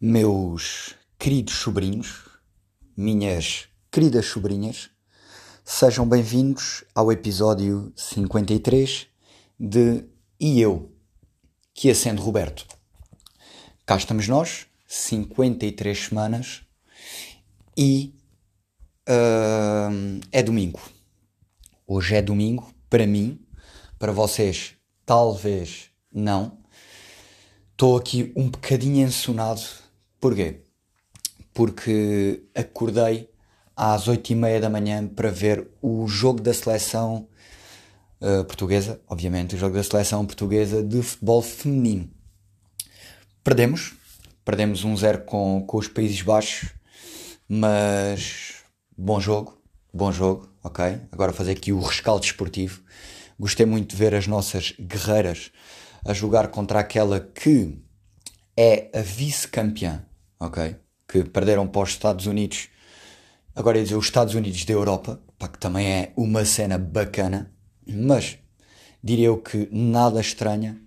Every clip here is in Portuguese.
Meus queridos sobrinhos, minhas queridas sobrinhas, sejam bem-vindos ao episódio 53 de E Eu, que acendo Roberto. Cá estamos nós, 53 semanas, e uh, é domingo. Hoje é domingo, para mim, para vocês, talvez não. Estou aqui um bocadinho ensonado. Porquê? Porque acordei às oito e meia da manhã para ver o jogo da seleção uh, portuguesa, obviamente, o jogo da seleção portuguesa de futebol feminino. Perdemos, perdemos 1-0 um com, com os Países Baixos, mas bom jogo, bom jogo, ok? Agora fazer aqui o rescaldo esportivo. Gostei muito de ver as nossas guerreiras a jogar contra aquela que é a vice-campeã, ok? Que perderam para os Estados Unidos. Agora ia dizer os Estados Unidos da Europa, pá, que também é uma cena bacana, mas diria eu que nada estranha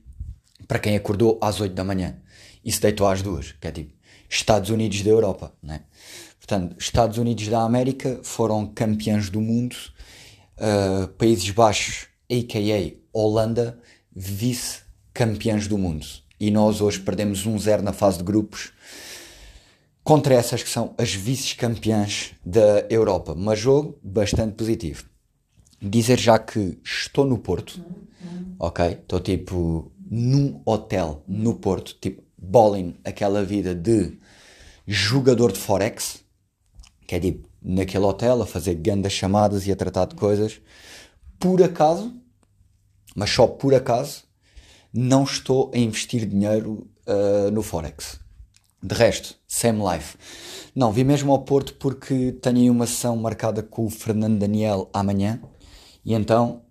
para quem acordou às 8 da manhã e se deitou às duas, que é tipo Estados Unidos da Europa, né? Portanto, Estados Unidos da América foram campeões do mundo, uh, Países Baixos, a.k.a. Holanda, vice-campeões do mundo. E nós hoje perdemos 1-0 na fase de grupos contra essas que são as vice-campeãs da Europa. Mas jogo bastante positivo. Dizer já que estou no Porto, ok? Estou tipo num hotel no Porto, tipo bowling, aquela vida de jogador de Forex, que é tipo naquele hotel a fazer grandes chamadas e a tratar de coisas. Por acaso, mas só por acaso, não estou a investir dinheiro uh, no Forex. De resto, same life. Não, vi mesmo ao Porto porque tenho aí uma sessão marcada com o Fernando Daniel amanhã e então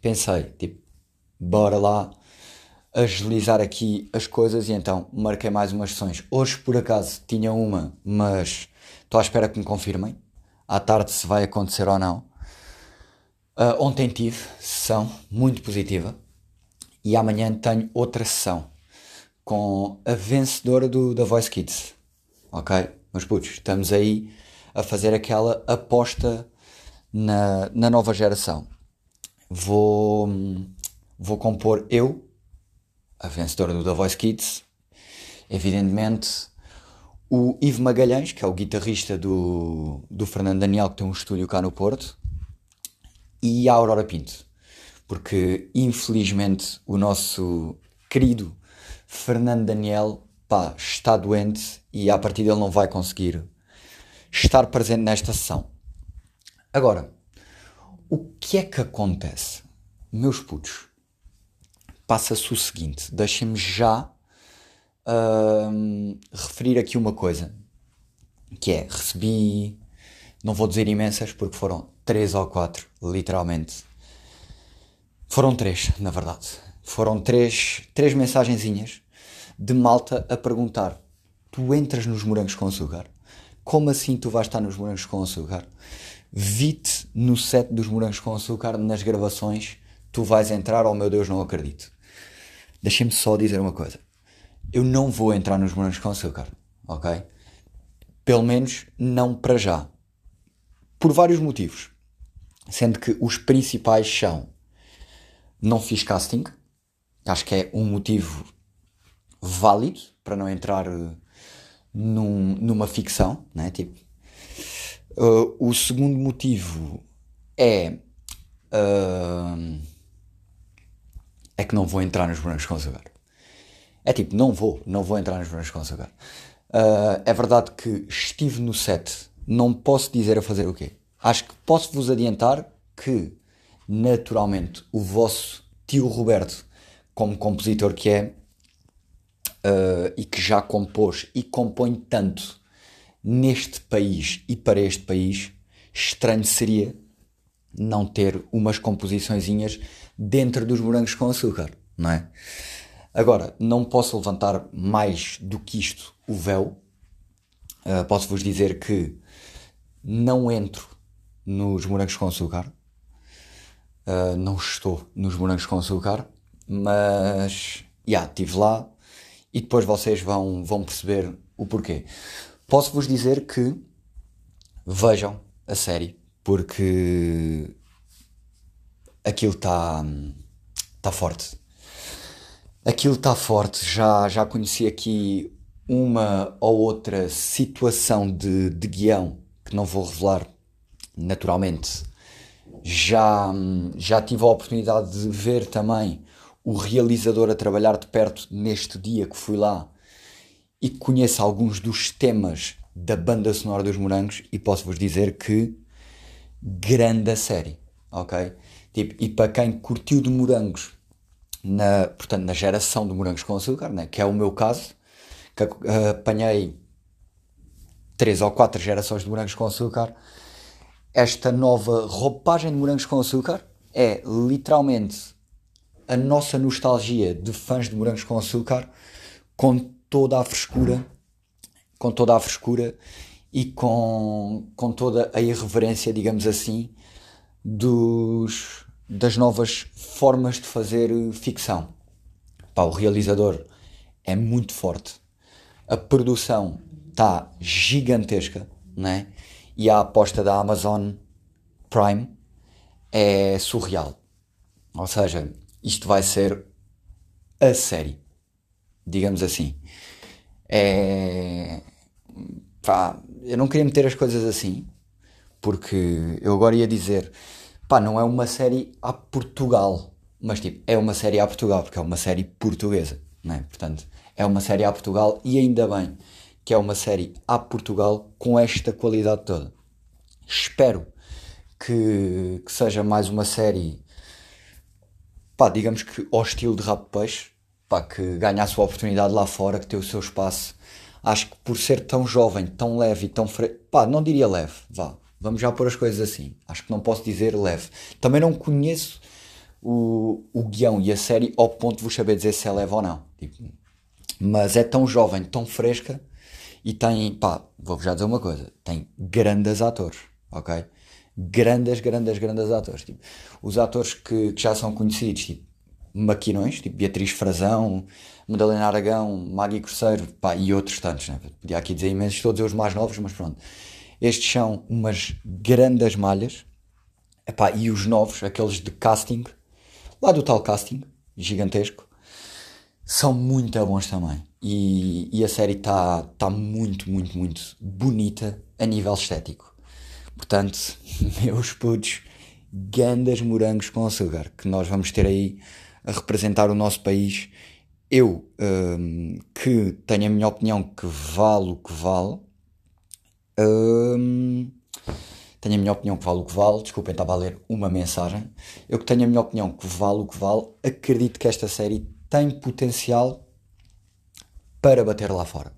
pensei, tipo, bora lá agilizar aqui as coisas e então marquei mais umas sessões. Hoje, por acaso, tinha uma, mas Estou à espera que me confirmem. À tarde se vai acontecer ou não. Uh, ontem tive sessão muito positiva e amanhã tenho outra sessão com a vencedora do, da Voice Kids. Ok? Mas putos, estamos aí a fazer aquela aposta na, na nova geração. Vou, vou compor eu, a vencedora do The Voice Kids, evidentemente o Ivo Magalhães, que é o guitarrista do, do Fernando Daniel, que tem um estúdio cá no Porto, e a Aurora Pinto, porque infelizmente o nosso querido Fernando Daniel pá, está doente e a partir dele não vai conseguir estar presente nesta sessão. Agora, o que é que acontece? Meus putos, passa-se o seguinte, deixem-me já uh, referir aqui uma coisa que é recebi, não vou dizer imensas porque foram três ou quatro, literalmente. Foram três, na verdade. Foram três, três mensagenzinhas de malta a perguntar: Tu entras nos morangos com açúcar? Como assim tu vais estar nos morangos com açúcar? Vi-te no set dos morangos com açúcar nas gravações, tu vais entrar, oh meu Deus, não acredito. Deixem-me só dizer uma coisa eu não vou entrar nos morangos com açúcar, ok? Pelo menos não para já. Por vários motivos. Sendo que os principais são não fiz casting, acho que é um motivo válido para não entrar uh, num, numa ficção, né? Tipo, uh, o segundo motivo é uh, é que não vou entrar nos morangos com açúcar. É tipo, não vou, não vou entrar nos Morangos com. Uh, é verdade que estive no set, não posso dizer a fazer o quê. Acho que posso vos adiantar que, naturalmente, o vosso tio Roberto, como compositor que é, uh, e que já compôs e compõe tanto neste país e para este país, estranho seria não ter umas composiçõezinhas dentro dos morangos com açúcar, não é? Agora, não posso levantar mais do que isto o véu. Uh, Posso-vos dizer que não entro nos morangos com açúcar. Uh, não estou nos morangos com açúcar. Mas, já, yeah, estive lá. E depois vocês vão, vão perceber O porquê? Posso-vos dizer que vejam a série, porque aquilo está tá forte. Aquilo está forte. Já, já conheci aqui uma ou outra situação de, de guião que não vou revelar naturalmente. Já, já tive a oportunidade de ver também o realizador a trabalhar de perto neste dia que fui lá e conheço alguns dos temas da banda sonora dos Morangos e posso-vos dizer que grande a série, ok? Tipo, e para quem curtiu de Morangos, na, portanto, na geração de Morangos com Açúcar, né, que é o meu caso, que apanhei três ou quatro gerações de Morangos com Açúcar, esta nova roupagem de Morangos com Açúcar é literalmente a nossa nostalgia de fãs de Morangos com Açúcar com toda a frescura com toda a frescura e com, com toda a irreverência, digamos assim, dos, das novas formas de fazer ficção. Pá, o realizador é muito forte, a produção está gigantesca, né? e a aposta da Amazon Prime é surreal. Ou seja, isto vai ser a série, digamos assim. É, pá, eu não queria meter as coisas assim, porque eu agora ia dizer, pá, não é uma série a Portugal, mas tipo, é uma série a Portugal, porque é uma série portuguesa, não é? Portanto, é uma série a Portugal e ainda bem que é uma série a Portugal com esta qualidade toda. Espero que, que seja mais uma série, pá, digamos que ao estilo de Rabo Peixe, pá, que ganha a sua oportunidade lá fora, que tem o seu espaço acho que por ser tão jovem, tão leve e tão fre... pá, não diria leve, vá, vamos já pôr as coisas assim. Acho que não posso dizer leve. Também não conheço o, o guião e a série ao ponto de vos saber dizer se é leve ou não. Tipo, mas é tão jovem, tão fresca e tem, pá, vou-vos já dizer uma coisa: tem grandes atores, ok? Grandes, grandes, grandes atores. Tipo, os atores que, que já são conhecidos, tipo, maquinões, tipo Beatriz Frazão, Madalena Aragão, Magui Cruzeiro pá, e outros tantos. Né? Podia aqui dizer imensos, todos os mais novos, mas pronto. Estes são umas grandes malhas. Epá, e os novos, aqueles de casting, lá do tal casting, gigantesco, são muito bons também. E, e a série está tá muito, muito, muito bonita a nível estético. Portanto, meus putos, gandas morangos com açúcar, que nós vamos ter aí a representar o nosso país. Eu, um, que tenho a minha opinião que vale o que vale, um, tenho a minha opinião que vale o que vale, desculpem, estava a ler uma mensagem. Eu que tenho a minha opinião que vale o que vale, acredito que esta série tem potencial para bater lá fora.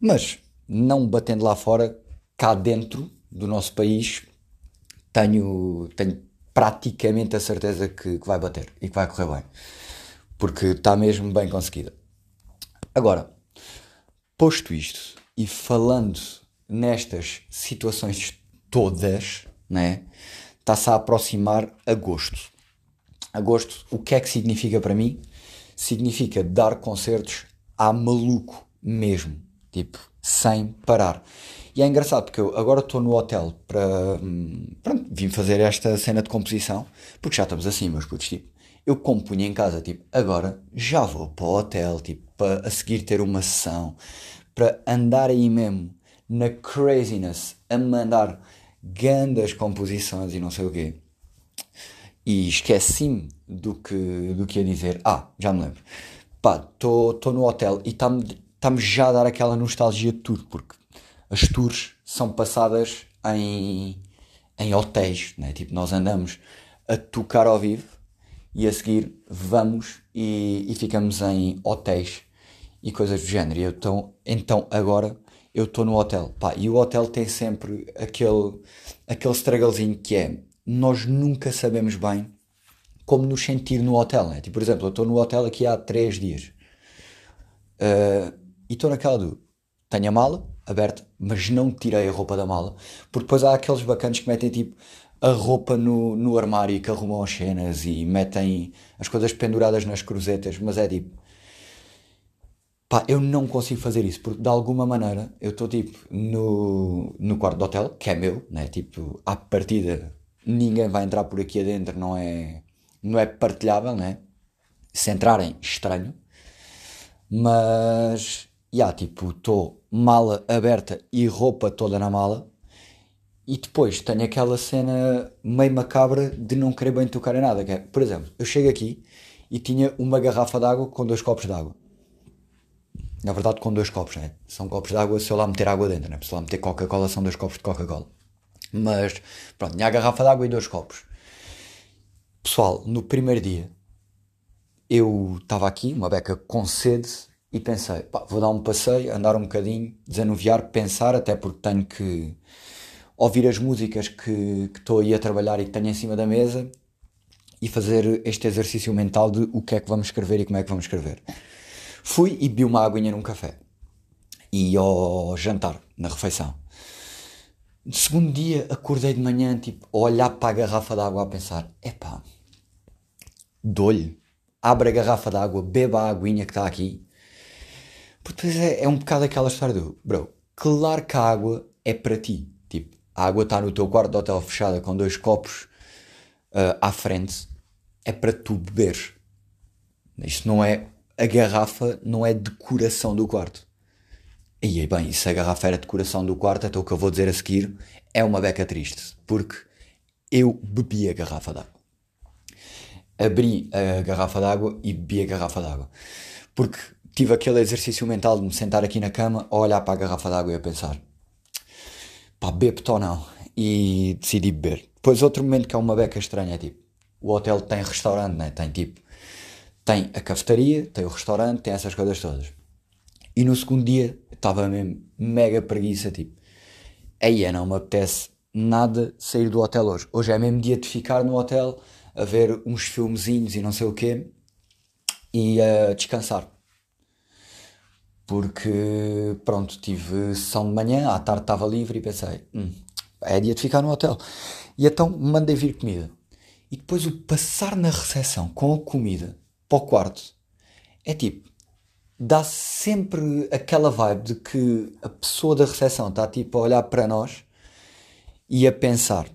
Mas, não batendo lá fora, cá dentro do nosso país, tenho, tenho praticamente a certeza que, que vai bater e que vai correr bem. Porque está mesmo bem conseguida. Agora, posto isto e falando nestas situações todas, né, está-se a aproximar agosto. Agosto, o que é que significa para mim? Significa dar concertos a maluco mesmo, tipo, sem parar. E é engraçado porque eu agora estou no hotel para. Pronto, vim fazer esta cena de composição, porque já estamos assim, meus putos. Tipo, eu compunha em casa, tipo, agora já vou para o hotel, tipo, para a seguir ter uma sessão, para andar aí mesmo na craziness, a mandar grandes composições e não sei o quê. E esqueci-me do que, do que ia dizer. Ah, já me lembro. Pá, estou no hotel e está-me tá já a dar aquela nostalgia de tudo, porque as tours são passadas em, em hotéis, né? tipo, nós andamos a tocar ao vivo e a seguir vamos e, e ficamos em hotéis e coisas do género. E eu tô, então agora eu estou no hotel, pá, e o hotel tem sempre aquele, aquele strugglezinho que é, nós nunca sabemos bem como nos sentir no hotel, né? Tipo, por exemplo, eu estou no hotel aqui há 3 dias uh, e estou naquela do, tenho a mala, aberta, mas não tirei a roupa da mala. Porque depois há aqueles bacanas que metem tipo a roupa no, no armário e que arrumam as cenas e metem as coisas penduradas nas cruzetas, mas é tipo. Pá, eu não consigo fazer isso, porque de alguma maneira eu estou tipo no, no quarto do hotel, que é meu, né? Tipo, à partida ninguém vai entrar por aqui adentro, não é, não é partilhável, né? Se entrarem, estranho. Mas, já, yeah, tipo, estou mala aberta e roupa toda na mala. E depois tenho aquela cena meio macabra de não querer bem tocar em nada. Que é, por exemplo, eu chego aqui e tinha uma garrafa de água com dois copos de água na verdade com dois copos, né? São copos de água se eu lá meter água dentro, né? Se lá meter Coca-Cola são dois copos de Coca-Cola. Mas, pronto, tinha a garrafa de água e dois copos. Pessoal, no primeiro dia, eu estava aqui, uma beca com sede, e pensei, pá, vou dar um passeio, andar um bocadinho, desanuviar, pensar, até porque tenho que ouvir as músicas que estou aí a trabalhar e que tenho em cima da mesa e fazer este exercício mental de o que é que vamos escrever e como é que vamos escrever. Fui e bebi uma aguinha num café. E ao jantar, na refeição. No segundo dia, acordei de manhã, tipo, a olhar para a garrafa d'água a pensar: epá, dou-lhe, abre a garrafa d'água, beba a aguinha que está aqui. Porque é, é um bocado aquela história do, bro, claro que a água é para ti. Tipo, a água está no teu quarto de hotel fechada com dois copos uh, à frente, é para tu beber. Isto não é a garrafa não é decoração do quarto. E aí, bem, se a garrafa era decoração do quarto, então o que eu vou dizer a seguir é uma beca triste, porque eu bebi a garrafa d'água. Abri a garrafa d'água e bebi a garrafa d'água. Porque tive aquele exercício mental de me sentar aqui na cama, a olhar para a garrafa d'água e a pensar: pá, bebo ou não? E decidi beber. Depois, outro momento que é uma beca estranha é tipo: o hotel tem restaurante, né? Tem tipo tem a cafetaria, tem o restaurante, tem essas coisas todas. E no segundo dia estava mesmo mega preguiça, tipo, aí não me apetece nada sair do hotel hoje. Hoje é mesmo dia de ficar no hotel a ver uns filmezinhos e não sei o quê e a descansar. Porque, pronto, tive sessão de manhã, à tarde estava livre e pensei, hum, é dia de ficar no hotel. E então mandei vir comida. E depois o passar na recepção com a comida para o quarto, é tipo, dá sempre aquela vibe de que a pessoa da recepção está tipo a olhar para nós e a pensar: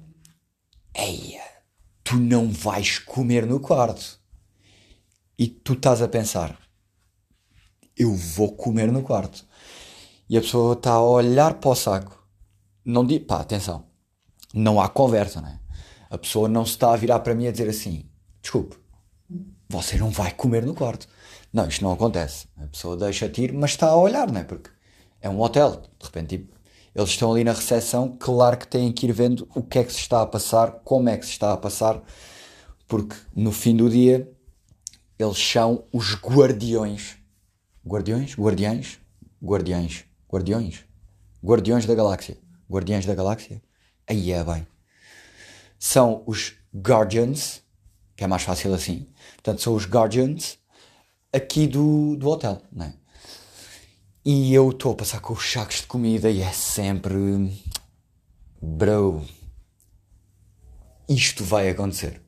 Eia, tu não vais comer no quarto. E tu estás a pensar: Eu vou comer no quarto. E a pessoa está a olhar para o saco. Não diz, pá, atenção, não há conversa, né? A pessoa não se está a virar para mim a dizer assim: Desculpe, você não vai comer no quarto. Não, isto não acontece. A pessoa deixa-te ir, mas está a olhar, não é? Porque é um hotel. De repente, tipo, eles estão ali na recepção, claro que têm que ir vendo o que é que se está a passar, como é que se está a passar, porque no fim do dia eles são os guardiões. Guardiões? Guardiães? Guardiães. Guardiões? Guardiões da galáxia. Guardiões da galáxia? Aí é bem. São os Guardians, que é mais fácil assim. Portanto, são os Guardians aqui do, do hotel, né? E eu estou a passar com os sacos de comida e é sempre. Bro. Isto vai acontecer.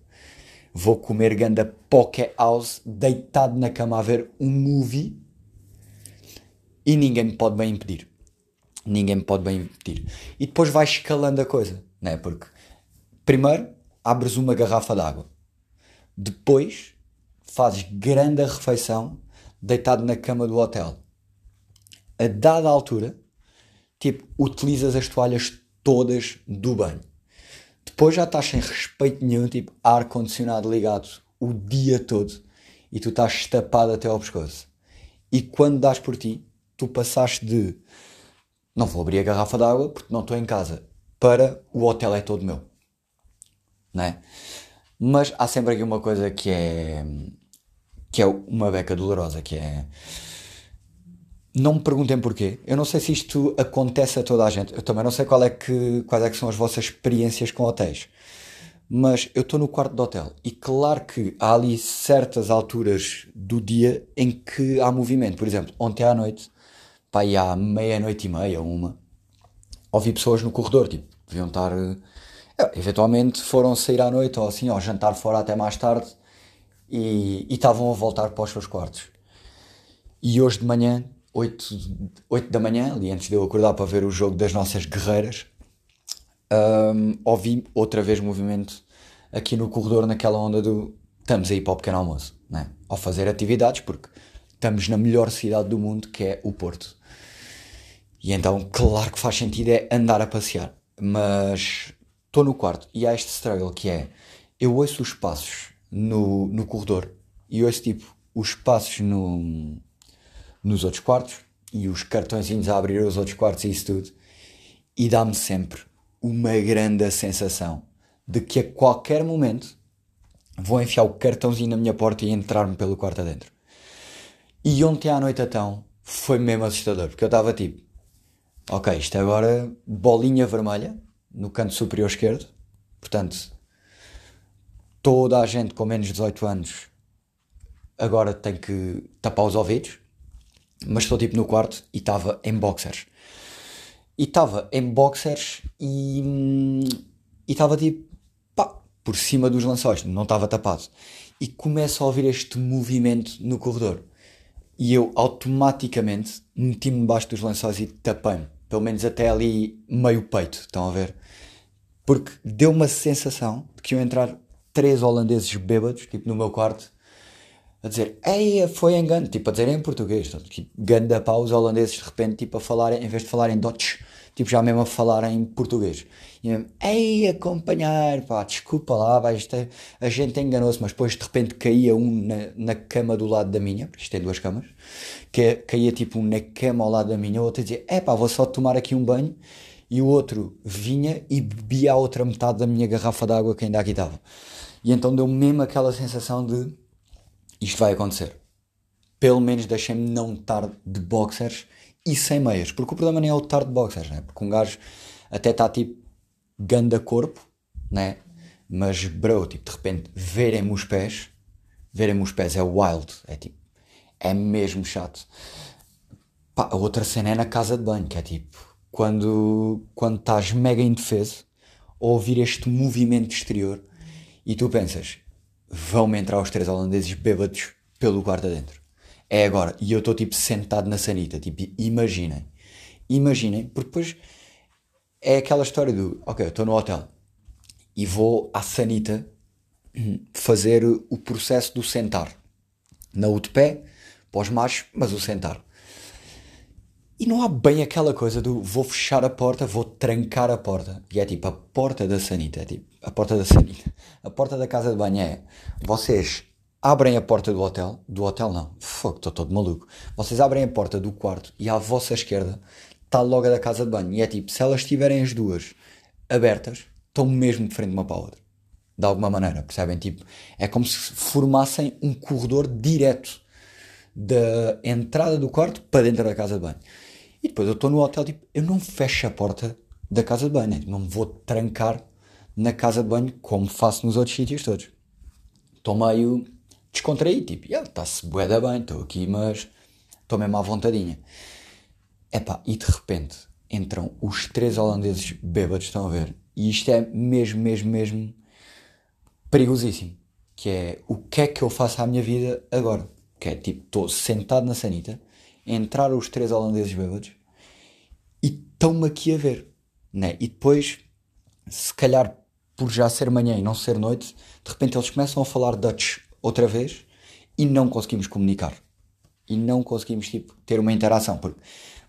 Vou comer ganda Poké House deitado na cama a ver um movie e ninguém me pode bem impedir. Ninguém me pode bem impedir. E depois vai escalando a coisa, né? Porque primeiro abres uma garrafa de água depois fazes grande refeição deitado na cama do hotel. A dada altura, tipo, utilizas as toalhas todas do banho. Depois já estás sem respeito nenhum, tipo, ar-condicionado ligado o dia todo e tu estás tapado até ao pescoço. E quando dás por ti, tu passaste de não vou abrir a garrafa d'água porque não estou em casa para o hotel é todo meu. Não é? Mas há sempre aqui uma coisa que é que é uma beca dolorosa, que é não me perguntem porquê. Eu não sei se isto acontece a toda a gente. Eu também não sei qual é que, quais é que são as vossas experiências com hotéis. Mas eu estou no quarto de hotel e claro que há ali certas alturas do dia em que há movimento. Por exemplo, ontem à noite, pá, aí à meia-noite e meia, uma, ouvi pessoas no corredor, tipo, deviam estar é, eventualmente foram sair à noite ou assim, ou jantar fora até mais tarde e, e estavam a voltar para os seus quartos. E hoje de manhã 8, 8 da manhã, ali antes de eu acordar para ver o jogo das nossas guerreiras, um, ouvi outra vez movimento aqui no corredor, naquela onda do estamos aí para o pequeno almoço, né? ao fazer atividades, porque estamos na melhor cidade do mundo, que é o Porto. E então, claro que faz sentido é andar a passear. Mas estou no quarto e há este struggle que é eu ouço os passos no, no corredor e ouço tipo os passos no, nos outros quartos e os cartõezinhos a abrir os outros quartos e isso tudo e dá-me sempre uma grande sensação de que a qualquer momento vou enfiar o cartãozinho na minha porta e entrar-me pelo quarto adentro. E ontem à noite então foi mesmo assustador, porque eu estava tipo, ok, isto agora bolinha vermelha no canto superior esquerdo, portanto, toda a gente com menos de 18 anos agora tem que tapar os ouvidos, mas estou tipo no quarto e estava em boxers. E estava em boxers e estava tipo pá, por cima dos lençóis, não estava tapado. E começo a ouvir este movimento no corredor. E eu automaticamente meti-me debaixo dos lençóis e tapei-me. Pelo menos até ali meio peito, estão a ver? Porque deu uma sensação de que iam entrar três holandeses bêbados, tipo no meu quarto, a dizer, ei, foi engano, tipo a dizer em português, tipo, ganda pau, os holandeses de repente, tipo a falar, em vez de falar em Dutch, tipo já mesmo a falar em português. E mesmo, ei, acompanhar, pá, desculpa lá, vai, isto é, a gente enganou-se, mas depois de repente caía um na, na cama do lado da minha, isto tem duas camas, que caía tipo um na cama ao lado da minha, o outro dizia, é pá, vou só tomar aqui um banho, e o outro vinha e bebia a outra metade da minha garrafa d'água que ainda aqui estava. E então deu mesmo aquela sensação de isto vai acontecer. Pelo menos deixem-me não estar de boxers e sem meias. Porque o problema nem é o estar de boxers, né? Porque um gajo até está tipo ganda corpo, né? Mas bro, tipo, de repente verem-me os pés, verem-me os pés é wild, é tipo, é mesmo chato. Pá, a outra cena é na casa de banho, que é tipo, quando, quando estás mega indefeso, ouvir este movimento exterior e tu pensas, vão-me entrar os três holandeses bêbados pelo quarto adentro. É agora. E eu estou tipo sentado na sanita. Tipo, imaginem. Imaginem, porque depois é aquela história do, ok, estou no hotel e vou à sanita fazer o processo do sentar. Na o de pé, pós machos, mas o sentar. E não há bem aquela coisa do vou fechar a porta, vou trancar a porta. E é tipo a porta da sanita, é tipo a porta da sanita. A porta da casa de banho é vocês abrem a porta do hotel, do hotel não, fogo, estou todo maluco. Vocês abrem a porta do quarto e à vossa esquerda está logo da casa de banho. E é tipo, se elas estiverem as duas abertas, estão mesmo de frente uma para a outra. De alguma maneira, percebem? Tipo, é como se formassem um corredor direto da entrada do quarto para dentro da casa de banho. E depois eu estou no hotel, tipo, eu não fecho a porta da casa de banho, né? não me vou trancar na casa de banho como faço nos outros sítios todos. Estou meio descontraído, tipo, yeah, está-se bué da bem, estou aqui, mas estou mesmo à vontadinha. Epá, e de repente entram os três holandeses bêbados, estão a ver? E isto é mesmo, mesmo, mesmo perigosíssimo. Que é, o que é que eu faço à minha vida agora? Que é, tipo, estou sentado na sanita, entraram os três holandeses bêbados e estão-me aqui a ver, né? E depois, se calhar por já ser manhã e não ser noite, de repente eles começam a falar Dutch outra vez e não conseguimos comunicar. E não conseguimos, tipo, ter uma interação. Porque,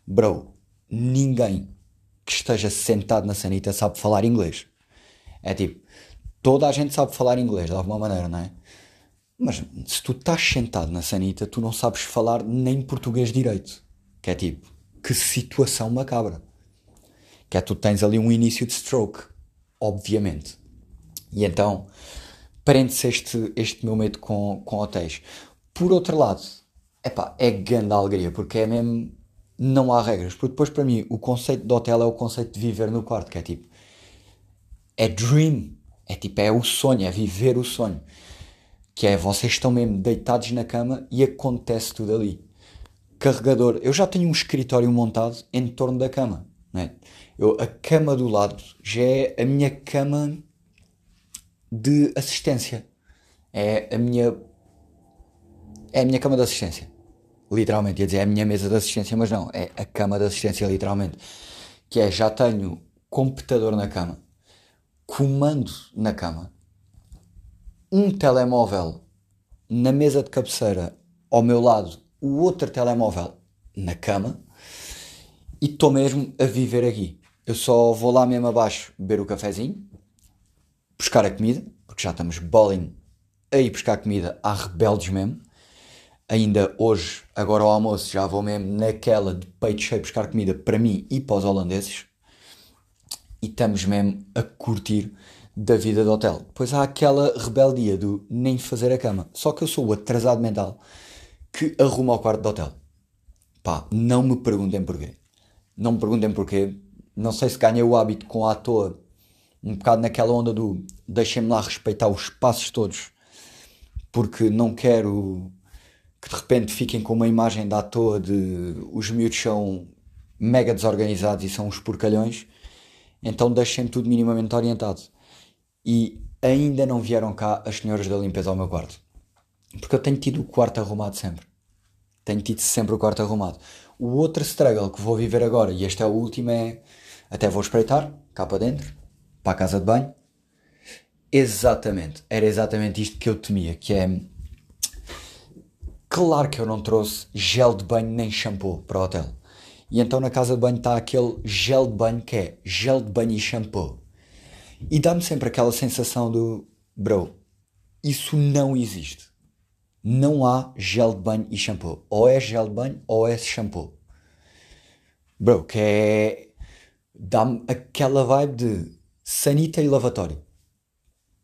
bro, ninguém que esteja sentado na sanita sabe falar inglês. É tipo, toda a gente sabe falar inglês de alguma maneira, não é? Mas se tu estás sentado na sanita, tu não sabes falar nem português direito. Que é tipo, que situação macabra. Que é tu tens ali um início de stroke, obviamente. E então, prende-se este, este meu medo com, com hotéis. Por outro lado, epá, é grande alegria, porque é mesmo. Não há regras. Porque depois, para mim, o conceito de hotel é o conceito de viver no quarto, que é tipo. É dream. É tipo, é o sonho, é viver o sonho que é vocês estão mesmo deitados na cama e acontece tudo ali. Carregador, eu já tenho um escritório montado em torno da cama. Né? Eu, a cama do lado já é a minha cama de assistência. É a minha é a minha cama de assistência. literalmente, ia dizer é a minha mesa de assistência, mas não, é a cama de assistência, literalmente. Que é, já tenho computador na cama, comando na cama, um telemóvel na mesa de cabeceira ao meu lado, o outro telemóvel na cama, e estou mesmo a viver aqui. Eu só vou lá mesmo abaixo beber o cafezinho, buscar a comida, porque já estamos bowling a ir buscar comida a rebeldes mesmo. Ainda hoje, agora ao almoço, já vou mesmo naquela de peito cheio buscar comida para mim e para os holandeses. E estamos mesmo a curtir da vida do hotel. Depois há aquela rebeldia do nem fazer a cama. Só que eu sou o atrasado mental que arruma o quarto do hotel. Pá, não me perguntem porquê. Não me perguntem porquê. Não sei se ganhei o hábito com a toa, um bocado naquela onda do deixem-me lá respeitar os espaços todos, porque não quero que de repente fiquem com uma imagem da toa de os miúdos são mega desorganizados e são uns porcalhões, então deixem tudo minimamente orientado. E ainda não vieram cá as senhoras da limpeza ao meu quarto. Porque eu tenho tido o quarto arrumado sempre. Tenho tido sempre o quarto arrumado. O outro struggle que vou viver agora, e este é o último, é. Até vou espreitar, cá para dentro, para a casa de banho. Exatamente, era exatamente isto que eu temia, que é. Claro que eu não trouxe gel de banho nem shampoo para o hotel. E então na casa de banho está aquele gel de banho que é gel de banho e shampoo. E dá-me sempre aquela sensação do bro, isso não existe não há gel de banho e shampoo. Ou é gel de banho ou é shampoo. Bro, que é. dá-me aquela vibe de sanita e lavatório.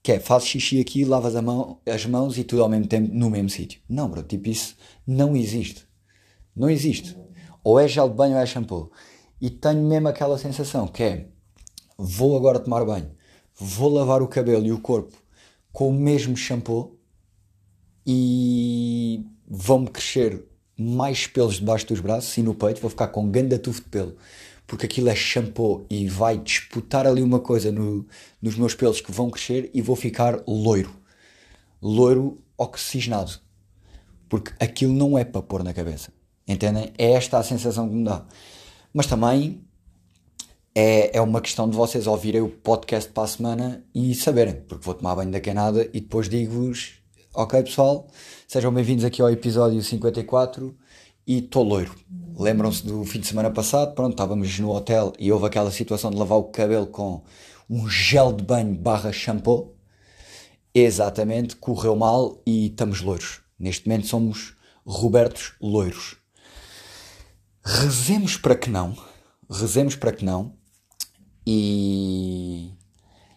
Que é, fazes xixi aqui, lavas mão, as mãos e tudo ao mesmo tempo no mesmo sítio. Não, bro, tipo isso não existe. Não existe. Ou é gel de banho ou é shampoo. E tenho mesmo aquela sensação que é, vou agora tomar banho, vou lavar o cabelo e o corpo com o mesmo shampoo e vão-me crescer mais pelos debaixo dos braços e no peito, vou ficar com ganda tufo de pelo, porque aquilo é shampoo e vai disputar ali uma coisa no, nos meus pelos que vão crescer e vou ficar loiro. Loiro oxigenado. Porque aquilo não é para pôr na cabeça. Entendem? É esta a sensação que me dá. Mas também é, é uma questão de vocês ouvirem o podcast para a semana e saberem, porque vou tomar banho da canada e depois digo-vos Ok, pessoal? Sejam bem-vindos aqui ao episódio 54 e estou loiro. Lembram-se do fim de semana passado? Pronto, estávamos no hotel e houve aquela situação de lavar o cabelo com um gel de banho barra shampoo. Exatamente, correu mal e estamos loiros. Neste momento somos Robertos loiros. Rezemos para que não. Rezemos para que não. E,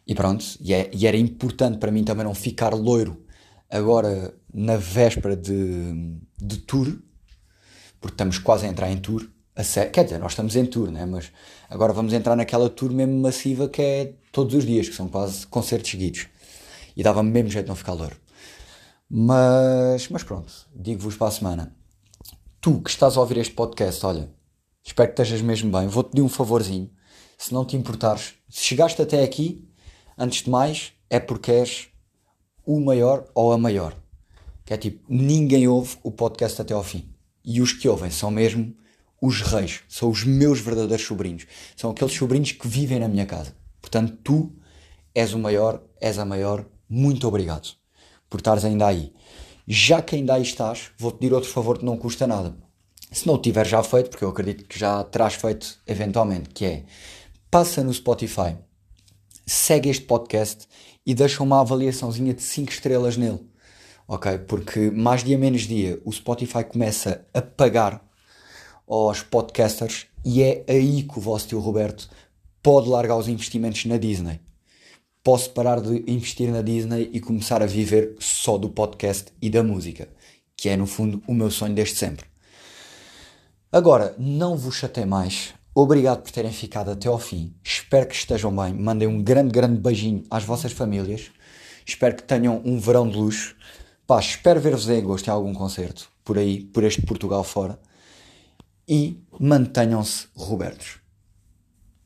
e pronto, e, é, e era importante para mim também não ficar loiro agora na véspera de, de tour, porque estamos quase a entrar em tour, quer dizer, nós estamos em tour, né? mas agora vamos entrar naquela tour mesmo massiva que é todos os dias, que são quase concertos seguidos. E dava-me mesmo jeito de não ficar louro. Mas, mas pronto, digo-vos para a semana. Tu que estás a ouvir este podcast, olha, espero que estejas mesmo bem. Vou-te pedir um favorzinho. Se não te importares, se chegaste até aqui, antes de mais, é porque és o maior ou a maior. Que é tipo, ninguém ouve o podcast até ao fim. E os que ouvem são mesmo os reis, são os meus verdadeiros sobrinhos. São aqueles sobrinhos que vivem na minha casa. Portanto, tu és o maior, és a maior. Muito obrigado por estares ainda aí. Já que ainda aí estás, vou-te pedir outro favor que não custa nada. Se não o tiver já feito, porque eu acredito que já terás feito eventualmente, que é passa no Spotify, segue este podcast e deixa uma avaliaçãozinha de 5 estrelas nele. Ok? Porque mais dia menos dia o Spotify começa a pagar aos podcasters e é aí que o vosso tio Roberto pode largar os investimentos na Disney. Posso parar de investir na Disney e começar a viver só do podcast e da música, que é no fundo o meu sonho desde sempre. Agora, não vos chatei mais. Obrigado por terem ficado até ao fim. Espero que estejam bem. Mandem um grande, grande beijinho às vossas famílias. Espero que tenham um verão de luxo. Pá, espero ver-vos em agosto em algum concerto por aí, por este Portugal fora. E mantenham-se Robertos.